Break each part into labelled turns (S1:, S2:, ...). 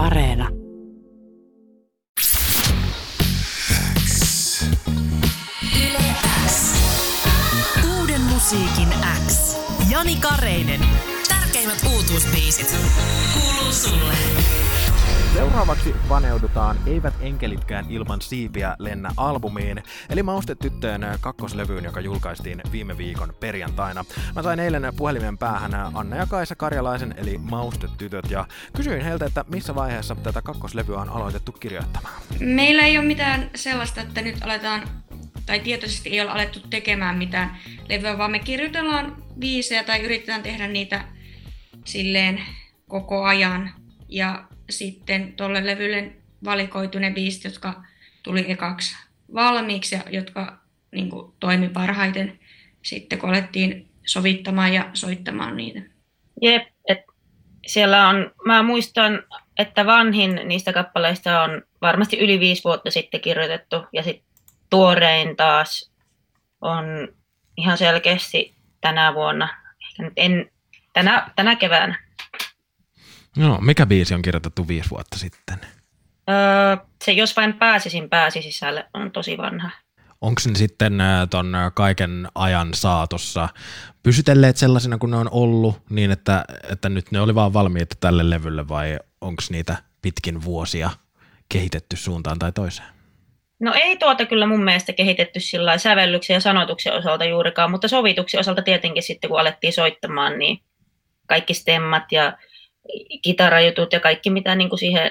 S1: Areena.
S2: Uuden musiikin X. Jani Kareinen. Tärkeimmät uutuusbiisit.
S3: Seuraavaksi paneudutaan Eivät enkelitkään ilman siipiä lennä albumiin, eli Maustetyttöjen kakkoslevyyn, joka julkaistiin viime viikon perjantaina. Mä sain eilen puhelimen päähän Anna ja Kaisa Karjalaisen, eli Maustetytöt, ja kysyin heiltä, että missä vaiheessa tätä kakkoslevyä on aloitettu kirjoittamaan.
S4: Meillä ei ole mitään sellaista, että nyt aletaan, tai tietoisesti ei ole alettu tekemään mitään levyä, vaan me kirjoitellaan biisejä tai yritetään tehdä niitä silleen koko ajan. Ja sitten tuolle levylle valikoitu ne biisit, jotka tuli ekaksi valmiiksi ja jotka niin kuin, toimi parhaiten sitten, kun alettiin sovittamaan ja soittamaan niitä.
S5: Jep, et siellä on, mä muistan, että vanhin niistä kappaleista on varmasti yli viisi vuotta sitten kirjoitettu ja sitten tuorein taas on ihan selkeästi tänä vuonna, ehkä nyt en, tänä, tänä keväänä.
S3: No, mikä biisi on kirjoitettu viisi vuotta sitten?
S5: Öö, se Jos vain pääsisin pääsi sisälle on tosi vanha.
S3: Onko ne sitten ton kaiken ajan saatossa pysytelleet sellaisina kuin ne on ollut, niin että, että nyt ne oli vaan valmiita tälle levylle vai onko niitä pitkin vuosia kehitetty suuntaan tai toiseen?
S5: No ei tuota kyllä mun mielestä kehitetty sillä sävellyksen ja sanotuksen osalta juurikaan, mutta sovituksen osalta tietenkin sitten kun alettiin soittamaan, niin kaikki stemmat ja kitarajutut ja kaikki mitä niin kuin siihen,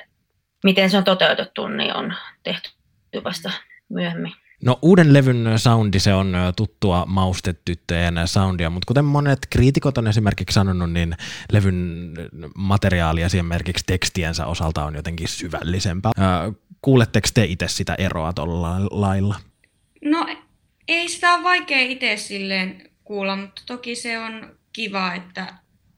S5: miten se on toteutettu, niin on tehty vasta myöhemmin.
S3: No uuden levyn soundi, se on tuttua maustetyttöjen soundia, mutta kuten monet kriitikot on esimerkiksi sanonut, niin levyn materiaali esimerkiksi tekstiensä osalta on jotenkin syvällisempää. Kuuletteko te itse sitä eroa tuolla lailla?
S4: No ei sitä ole vaikea itse silleen kuulla, mutta toki se on kiva, että,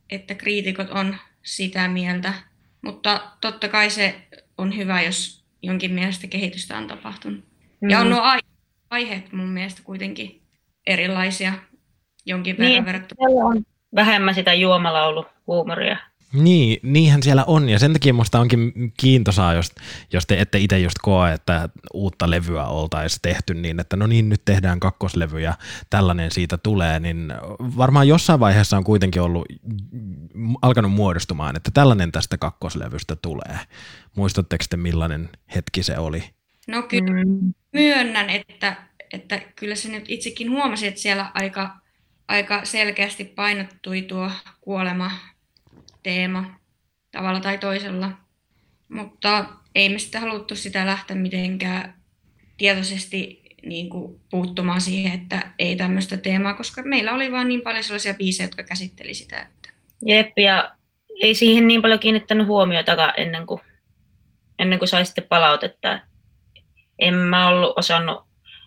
S4: että kriitikot on sitä mieltä. Mutta totta kai se on hyvä, jos jonkin mielestä kehitystä on tapahtunut. Mm. Ja on nuo aiheet mun mielestä kuitenkin erilaisia jonkin verran niin, verrattuna.
S5: on vähemmän sitä juomalaulu-huumoria.
S3: Niin, niinhän siellä on ja sen takia musta onkin kiintosaa, jos, jos te ette itse just koe, että uutta levyä oltaisiin tehty niin, että no niin, nyt tehdään kakkoslevy ja tällainen siitä tulee, niin varmaan jossain vaiheessa on kuitenkin ollut alkanut muodostumaan, että tällainen tästä kakkoslevystä tulee. Muistatteko te millainen hetki se oli?
S4: No kyllä mm. myönnän, että, että kyllä se nyt itsekin huomasi, että siellä aika, aika selkeästi painottui tuo kuolema teema tavalla tai toisella. Mutta ei me sitä haluttu sitä lähteä mitenkään tietoisesti niin kuin puuttumaan siihen, että ei tämmöistä teemaa, koska meillä oli vaan niin paljon sellaisia biisejä, jotka käsitteli sitä. Että...
S5: Jep, ja ei siihen niin paljon kiinnittänyt huomiota ennen kuin, ennen kuin sai sitten palautetta. En mä ollut osannut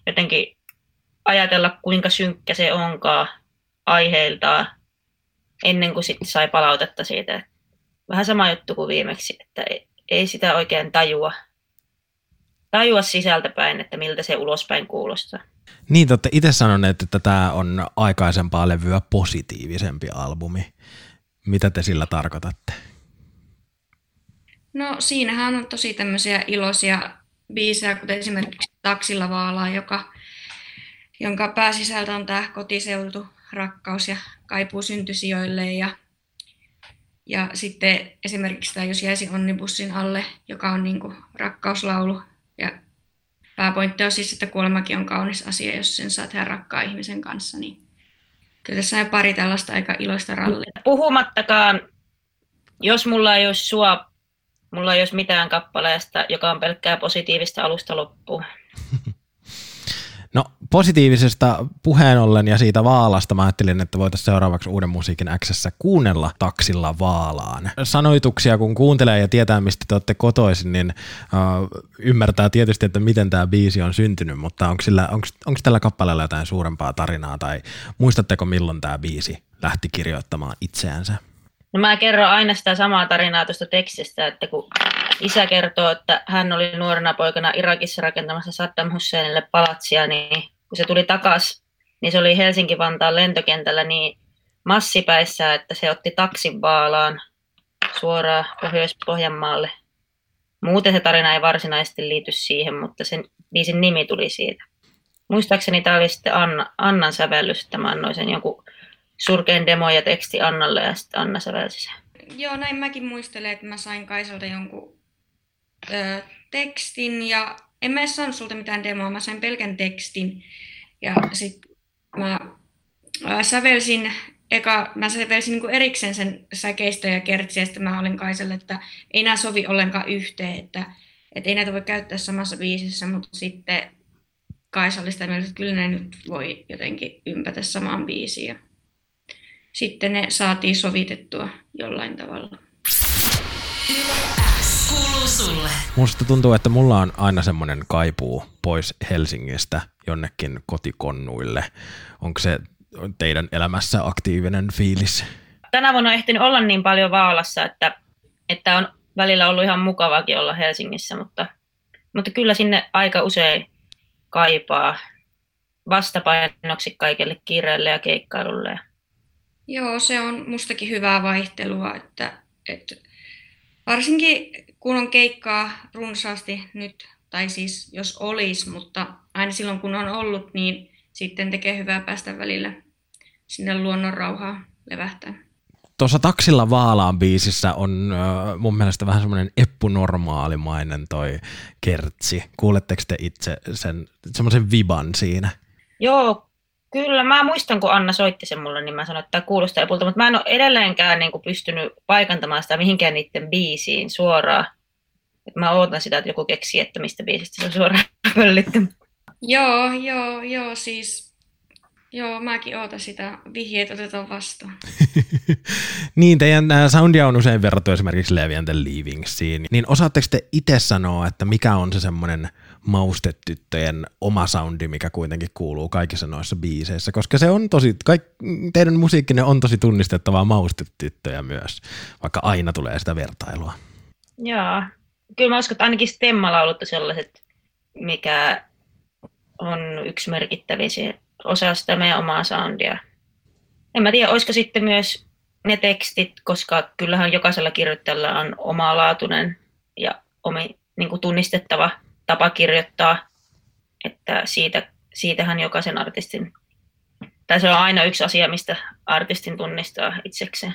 S5: jotenkin ajatella, kuinka synkkä se onkaan aiheiltaan ennen kuin sitten sai palautetta siitä. Vähän sama juttu kuin viimeksi, että ei sitä oikein tajua, tajua sisältäpäin, että miltä se ulospäin kuulostaa.
S3: Niin, te olette itse sanoneet, että tämä on aikaisempaa levyä positiivisempi albumi. Mitä te sillä tarkoitatte?
S4: No siinähän on tosi tämmöisiä iloisia biisejä, kuten esimerkiksi Taksilla vaalaa, joka, jonka pääsisältö on tämä kotiseutu, rakkaus ja kaipuu syntysijoille ja, ja sitten esimerkiksi tämä Jos jäisi onnibussin alle, joka on niin kuin rakkauslaulu ja pääpointti on siis, että kuolemakin on kaunis asia, jos sen saa tehdä rakkaan ihmisen kanssa, niin kyllä tässä on pari tällaista aika iloista rallia.
S5: Puhumattakaan, jos mulla ei olisi sua, mulla ei olisi mitään kappaleesta, joka on pelkkää positiivista alusta loppuun.
S3: No positiivisesta puheen ollen ja siitä vaalasta mä ajattelin, että voitaisiin seuraavaksi Uuden musiikin Xssä kuunnella taksilla vaalaan. Sanoituksia kun kuuntelee ja tietää mistä te olette kotoisin, niin uh, ymmärtää tietysti, että miten tämä biisi on syntynyt, mutta onko, tällä kappaleella jotain suurempaa tarinaa tai muistatteko milloin tämä biisi lähti kirjoittamaan itseänsä?
S5: No mä kerron aina sitä samaa tarinaa tuosta tekstistä, että kun isä kertoo, että hän oli nuorena poikana Irakissa rakentamassa Saddam Husseinille palatsia, niin kun se tuli takas, niin se oli Helsinki-Vantaan lentokentällä niin massipäissä, että se otti taksin vaalaan suoraan Pohjois-Pohjanmaalle muuten se tarina ei varsinaisesti liity siihen, mutta sen biisin nimi tuli siitä. Muistaakseni tämä oli sitten Anna, Annan sävellys, että mä annoin sen jonkun surkean demo ja teksti Annalle ja sitten Anna sävelsi sen.
S4: Joo, näin mäkin muistelen, että mä sain Kaisalta jonkun ö, tekstin ja en mä edes saanut sulta mitään demoa, mä sain pelkän tekstin ja sitten mä ö, sävelsin eka, mä sävelsin niin erikseen sen säkeistö ja kertsiä, ja sitten mä olin Kaisalle, että ei nämä sovi ollenkaan yhteen, että, että ei näitä voi käyttää samassa biisissä, mutta sitten Kaisa oli sitä mieltä, että kyllä ne nyt voi jotenkin ympätä samaan biisiin. Sitten ne saatiin sovitettua jollain tavalla.
S3: Musta tuntuu, että mulla on aina semmoinen kaipuu pois Helsingistä jonnekin kotikonnuille. Onko se teidän elämässä aktiivinen fiilis?
S5: Tänä vuonna on ehtinyt olla niin paljon Vaalassa, että, että on välillä ollut ihan mukavaakin olla Helsingissä, mutta, mutta kyllä sinne aika usein kaipaa vastapainoksi kaikille kiireille ja keikkailulle.
S4: Joo, se on mustakin hyvää vaihtelua, että, että varsinkin kun on keikkaa runsaasti nyt, tai siis jos olisi, mutta aina silloin kun on ollut, niin sitten tekee hyvää päästä välillä sinne luonnon rauhaa levähtää.
S3: Tuossa Taksilla Vaalaan biisissä on äh, mun mielestä vähän semmoinen eppunormaalimainen toi kertsi. Kuuletteko te itse sen semmoisen viban siinä?
S5: Joo, kyllä. Mä muistan, kun Anna soitti sen mulle, niin mä sanoin, että tämä kuulostaa epulta, mutta mä en ole edelleenkään niin kuin, pystynyt paikantamaan sitä mihinkään niiden biisiin suoraan. Et mä ootan sitä, että joku keksii, että mistä biisistä se on suoraan pöllitty.
S4: Joo, joo, joo, siis Joo, mäkin ootan sitä vihjeet otetaan vastaan.
S3: niin, teidän äh, soundia on usein verrattu esimerkiksi Levi and the Leavingsiin. Niin osaatteko te itse sanoa, että mikä on se semmoinen maustetyttöjen oma soundi, mikä kuitenkin kuuluu kaikissa noissa biiseissä? Koska se on tosi, kaik, teidän musiikkinne on tosi tunnistettavaa maustetyttöjä myös, vaikka aina tulee sitä vertailua.
S5: Joo, kyllä mä uskon, että ainakin Stemma-laulut on sellaiset, mikä on yksi merkittäviä osa sitä meidän omaa soundia. En mä tiedä, olisiko sitten myös ne tekstit, koska kyllähän jokaisella kirjoittajalla on omalaatuinen ja omi, niin kuin tunnistettava tapa kirjoittaa, että siitä, siitähän jokaisen artistin, tai se on aina yksi asia, mistä artistin tunnistaa itsekseen.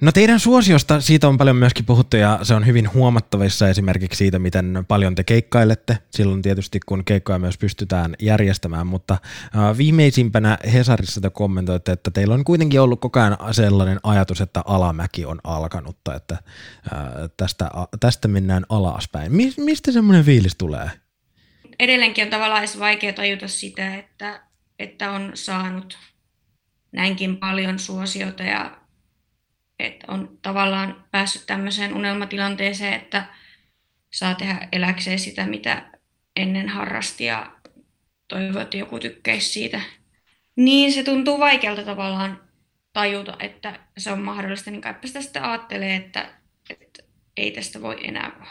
S3: No teidän suosiosta, siitä on paljon myöskin puhuttu ja se on hyvin huomattavissa esimerkiksi siitä, miten paljon te keikkailette. Silloin tietysti kun keikkoja myös pystytään järjestämään, mutta viimeisimpänä Hesarissa te kommentoitte, että teillä on kuitenkin ollut koko ajan sellainen ajatus, että alamäki on alkanutta, että tästä, tästä mennään alaspäin. Mistä semmoinen fiilis tulee?
S4: Edelleenkin on tavallaan vaikea tajuta sitä, että, että on saanut näinkin paljon suosiota ja että on tavallaan päässyt tämmöiseen unelmatilanteeseen, että saa tehdä eläkseen sitä, mitä ennen harrasti ja toivoo, että joku tykkäisi siitä. Niin se tuntuu vaikealta tavallaan tajuta, että se on mahdollista, niin kaipa sitä sitten ajattelee, että, että ei tästä voi enää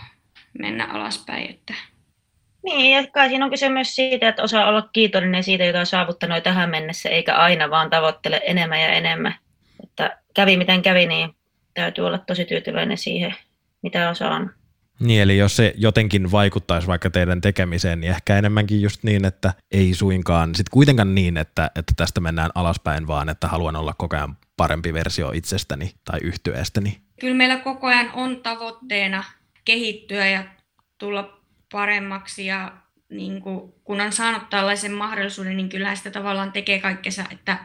S4: mennä alaspäin. Että...
S5: Niin, ja kai siinä on kyse myös siitä, että osaa olla kiitollinen siitä, jota on saavuttanut tähän mennessä, eikä aina vaan tavoittele enemmän ja enemmän. Kävi miten kävi, niin täytyy olla tosi tyytyväinen siihen, mitä on saanut.
S3: Niin, eli jos se jotenkin vaikuttaisi vaikka teidän tekemiseen, niin ehkä enemmänkin just niin, että ei suinkaan, sitten kuitenkaan niin, että, että tästä mennään alaspäin, vaan että haluan olla koko ajan parempi versio itsestäni tai yhtyeestäni.
S4: Kyllä meillä koko ajan on tavoitteena kehittyä ja tulla paremmaksi ja niin kuin, kun on saanut tällaisen mahdollisuuden, niin kyllä sitä tavallaan tekee kaikkensa, että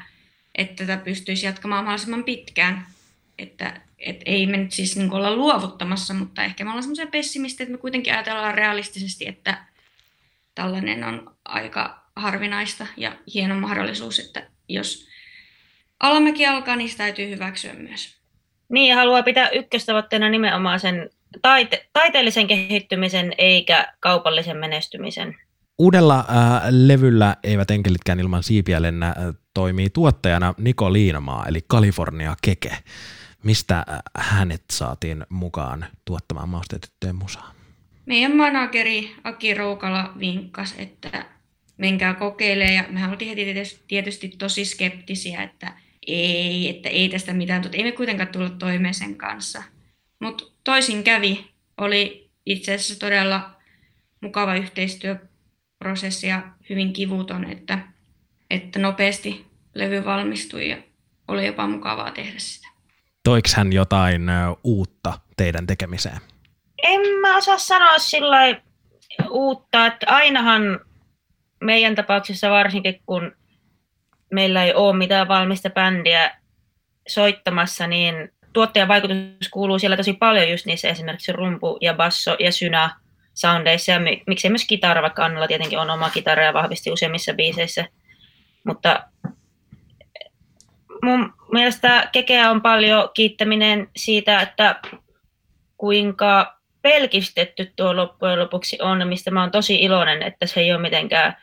S4: että tätä pystyisi jatkamaan mahdollisimman pitkään. Että et ei me nyt siis niin olla luovuttamassa, mutta ehkä me ollaan semmoisia pessimisti, että me kuitenkin ajatellaan realistisesti, että tällainen on aika harvinaista ja hieno mahdollisuus, että jos alamäki alkaa, niin sitä täytyy hyväksyä myös.
S5: Niin, ja haluaa pitää ykköstavoitteena nimenomaan sen taite- taiteellisen kehittymisen eikä kaupallisen menestymisen.
S3: Uudella äh, levyllä Eivät enkelitkään ilman siipiä lennä äh, toimii tuottajana Niko Liinamaa, eli California Keke. Mistä äh, hänet saatiin mukaan tuottamaan maustetyttöjen musaa?
S4: Meidän manageri Aki Roukala vinkkas, että menkää kokeilemaan. Ja mehän oltiin heti tietysti tosi skeptisiä, että ei, että ei tästä mitään, mutta ei me kuitenkaan tullut toimeen sen kanssa. Mutta toisin kävi. Oli itse asiassa todella mukava yhteistyöprosessi ja hyvin kivuton, että, että nopeasti levy valmistui ja oli jopa mukavaa tehdä sitä.
S3: Toiko hän jotain uutta teidän tekemiseen?
S5: En mä osaa sanoa sillä uutta, että ainahan meidän tapauksessa varsinkin, kun meillä ei ole mitään valmista bändiä soittamassa, niin tuottajan vaikutus kuuluu siellä tosi paljon just niissä esimerkiksi rumpu ja basso ja synä soundeissa ja miksei myös kitara, vaikka Annalla tietenkin on oma kitara ja vahvisti useimmissa biiseissä. Mutta mun mielestä Kekeä on paljon kiittäminen siitä, että kuinka pelkistetty tuo loppujen lopuksi on, mistä mä oon tosi iloinen, että se ei ole mitenkään...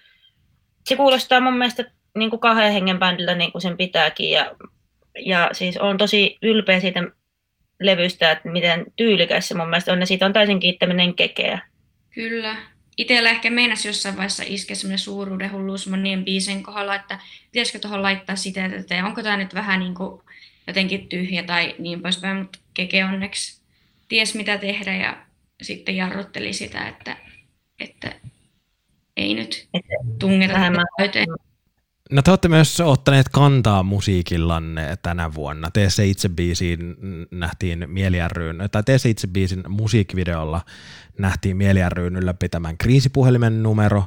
S5: Se kuulostaa mun mielestä niin kuin kahden hengen bändiltä niin kuin sen pitääkin ja, ja siis on tosi ylpeä siitä levystä, että miten tyylikäs se mun mielestä on ja siitä on täysin kiittäminen kekeä.
S4: Kyllä. Itellä ehkä meinasi jossain vaiheessa iskeä semmoinen suuruuden hulluus monien biisen kohdalla, että pitäisikö tuohon laittaa sitä, että onko tämä nyt vähän niin kuin jotenkin tyhjä tai niin poispäin, mutta Keke onneksi ties mitä tehdä ja sitten jarrutteli sitä, että, että ei nyt tungeta täyteen.
S3: No te olette myös ottaneet kantaa musiikillanne tänä vuonna. Teessä itse biisiin nähtiin Mieli tai Teessä itse biisin musiikkivideolla nähtiin Mieli ryyn ylläpitämän kriisipuhelimen numero.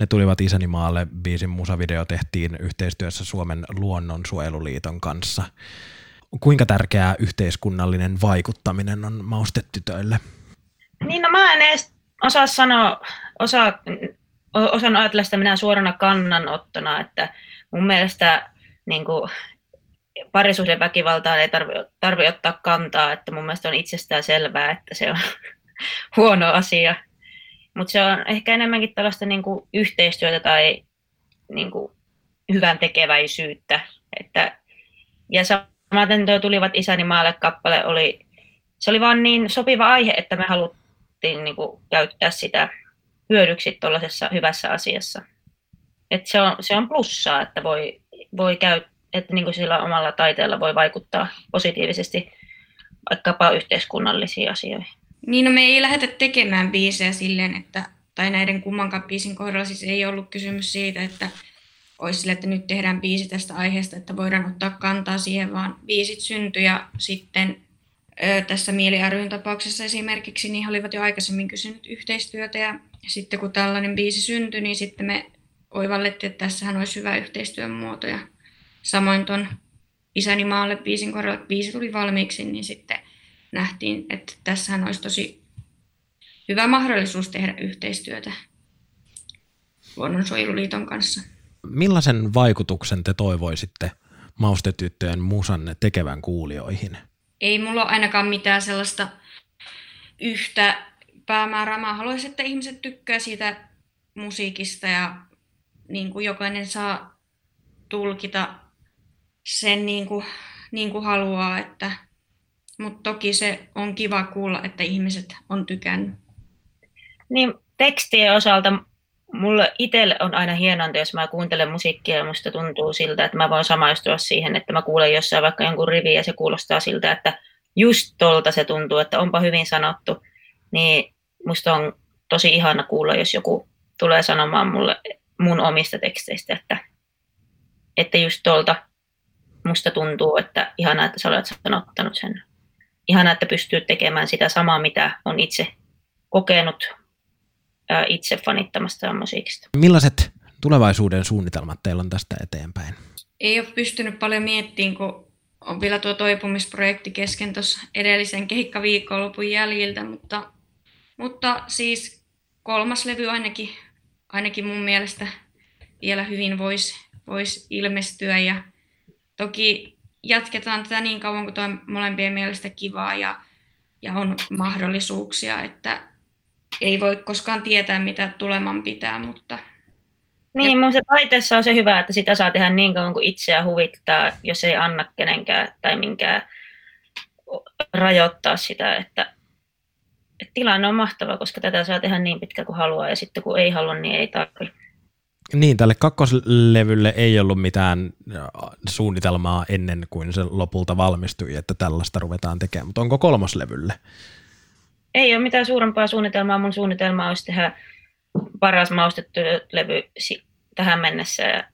S3: Ne tulivat Isäni maalle. Biisin musavideo tehtiin yhteistyössä Suomen luonnonsuojeluliiton kanssa. Kuinka tärkeää yhteiskunnallinen vaikuttaminen on maustetytöille?
S5: Niin no mä en edes osaa sanoa, osaa osan ajatella sitä minä suorana kannanottona, että mun mielestä niin kuin, parisuhdeväkivaltaan ei tarvitse tarvi ottaa kantaa, että mun mielestä on itsestään selvää, että se on huono asia. Mutta se on ehkä enemmänkin tällaista niin kuin, yhteistyötä tai niin kuin, hyvän tekeväisyyttä. Että, ja samaten tuo Tulivat isäni maalle kappale oli, se oli vaan niin sopiva aihe, että me haluttiin niin kuin, käyttää sitä hyödyksi tuollaisessa hyvässä asiassa. Et se, on, se on plussaa, että voi, voi käy, että niin kuin sillä omalla taiteella voi vaikuttaa positiivisesti vaikkapa yhteiskunnallisiin asioihin.
S4: Niin, no me ei lähdetä tekemään biisejä silleen, että, tai näiden kummankaan biisin kohdalla siis ei ollut kysymys siitä, että olisi sille, että nyt tehdään biisi tästä aiheesta, että voidaan ottaa kantaa siihen, vaan biisit syntyi ja sitten tässä Mieli ryn tapauksessa esimerkiksi, niin he olivat jo aikaisemmin kysynyt yhteistyötä ja sitten kun tällainen biisi syntyi, niin sitten me oivallettiin, että tässähän olisi hyvä yhteistyön muoto ja samoin tuon Isäni maalle biisin kohdalla, että biisi tuli valmiiksi, niin sitten nähtiin, että tässähän olisi tosi hyvä mahdollisuus tehdä yhteistyötä Luonnonsuojeluliiton kanssa.
S3: Millaisen vaikutuksen te toivoisitte maustetyttöjen musanne tekevän kuulijoihin?
S4: Ei mulla ole ainakaan mitään sellaista yhtä päämäärää. Mä haluaisin, että ihmiset tykkää siitä musiikista ja niin kuin jokainen saa tulkita sen niin kuin, niin kuin haluaa. Että, mutta toki se on kiva kuulla, että ihmiset on tykännyt.
S5: Niin, tekstien osalta mulle itselle on aina hienointa, jos mä kuuntelen musiikkia ja musta tuntuu siltä, että mä voin samaistua siihen, että mä kuulen jossain vaikka jonkun rivin ja se kuulostaa siltä, että just tolta se tuntuu, että onpa hyvin sanottu, niin musta on tosi ihana kuulla, jos joku tulee sanomaan mulle mun omista teksteistä, että, että just tuolta musta tuntuu, että ihana, että sä olet sanottanut sen. Ihana, että pystyy tekemään sitä samaa, mitä on itse kokenut itse fanittamasta musiikista.
S3: Millaiset tulevaisuuden suunnitelmat teillä on tästä eteenpäin?
S4: Ei ole pystynyt paljon miettimään, kun on vielä tuo toipumisprojekti kesken tuossa edellisen keikkaviikonlopun jäljiltä, mutta, mutta siis kolmas levy ainakin, ainakin mun mielestä vielä hyvin voisi vois ilmestyä ja toki jatketaan tätä niin kauan kuin tuo molempien mielestä kivaa ja, ja on mahdollisuuksia, että ei voi koskaan tietää, mitä tuleman pitää, mutta...
S5: Niin, mun se taiteessa on se hyvä, että sitä saa tehdä niin kauan kuin itseä huvittaa, jos ei anna kenenkään tai minkään rajoittaa sitä, että, että tilanne on mahtava, koska tätä saa tehdä niin pitkä kuin haluaa ja sitten kun ei halua, niin ei tarvitse.
S3: Niin, tälle kakkoslevylle ei ollut mitään suunnitelmaa ennen kuin se lopulta valmistui, että tällaista ruvetaan tekemään, mutta onko kolmoslevylle?
S5: Ei ole mitään suurempaa suunnitelmaa. Mun suunnitelma olisi tehdä paras maustettu levy tähän mennessä ja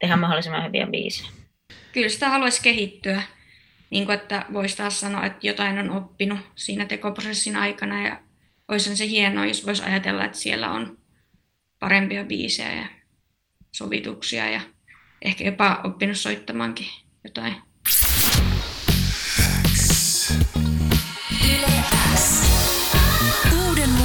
S5: tehdä mahdollisimman hyviä biisejä.
S4: Kyllä sitä haluaisi kehittyä, niin kuin että voisi taas sanoa, että jotain on oppinut siinä tekoprosessin aikana ja olisi se hienoa, jos voisi ajatella, että siellä on parempia biisejä ja sovituksia ja ehkä jopa oppinut soittamankin jotain.
S2: Uuden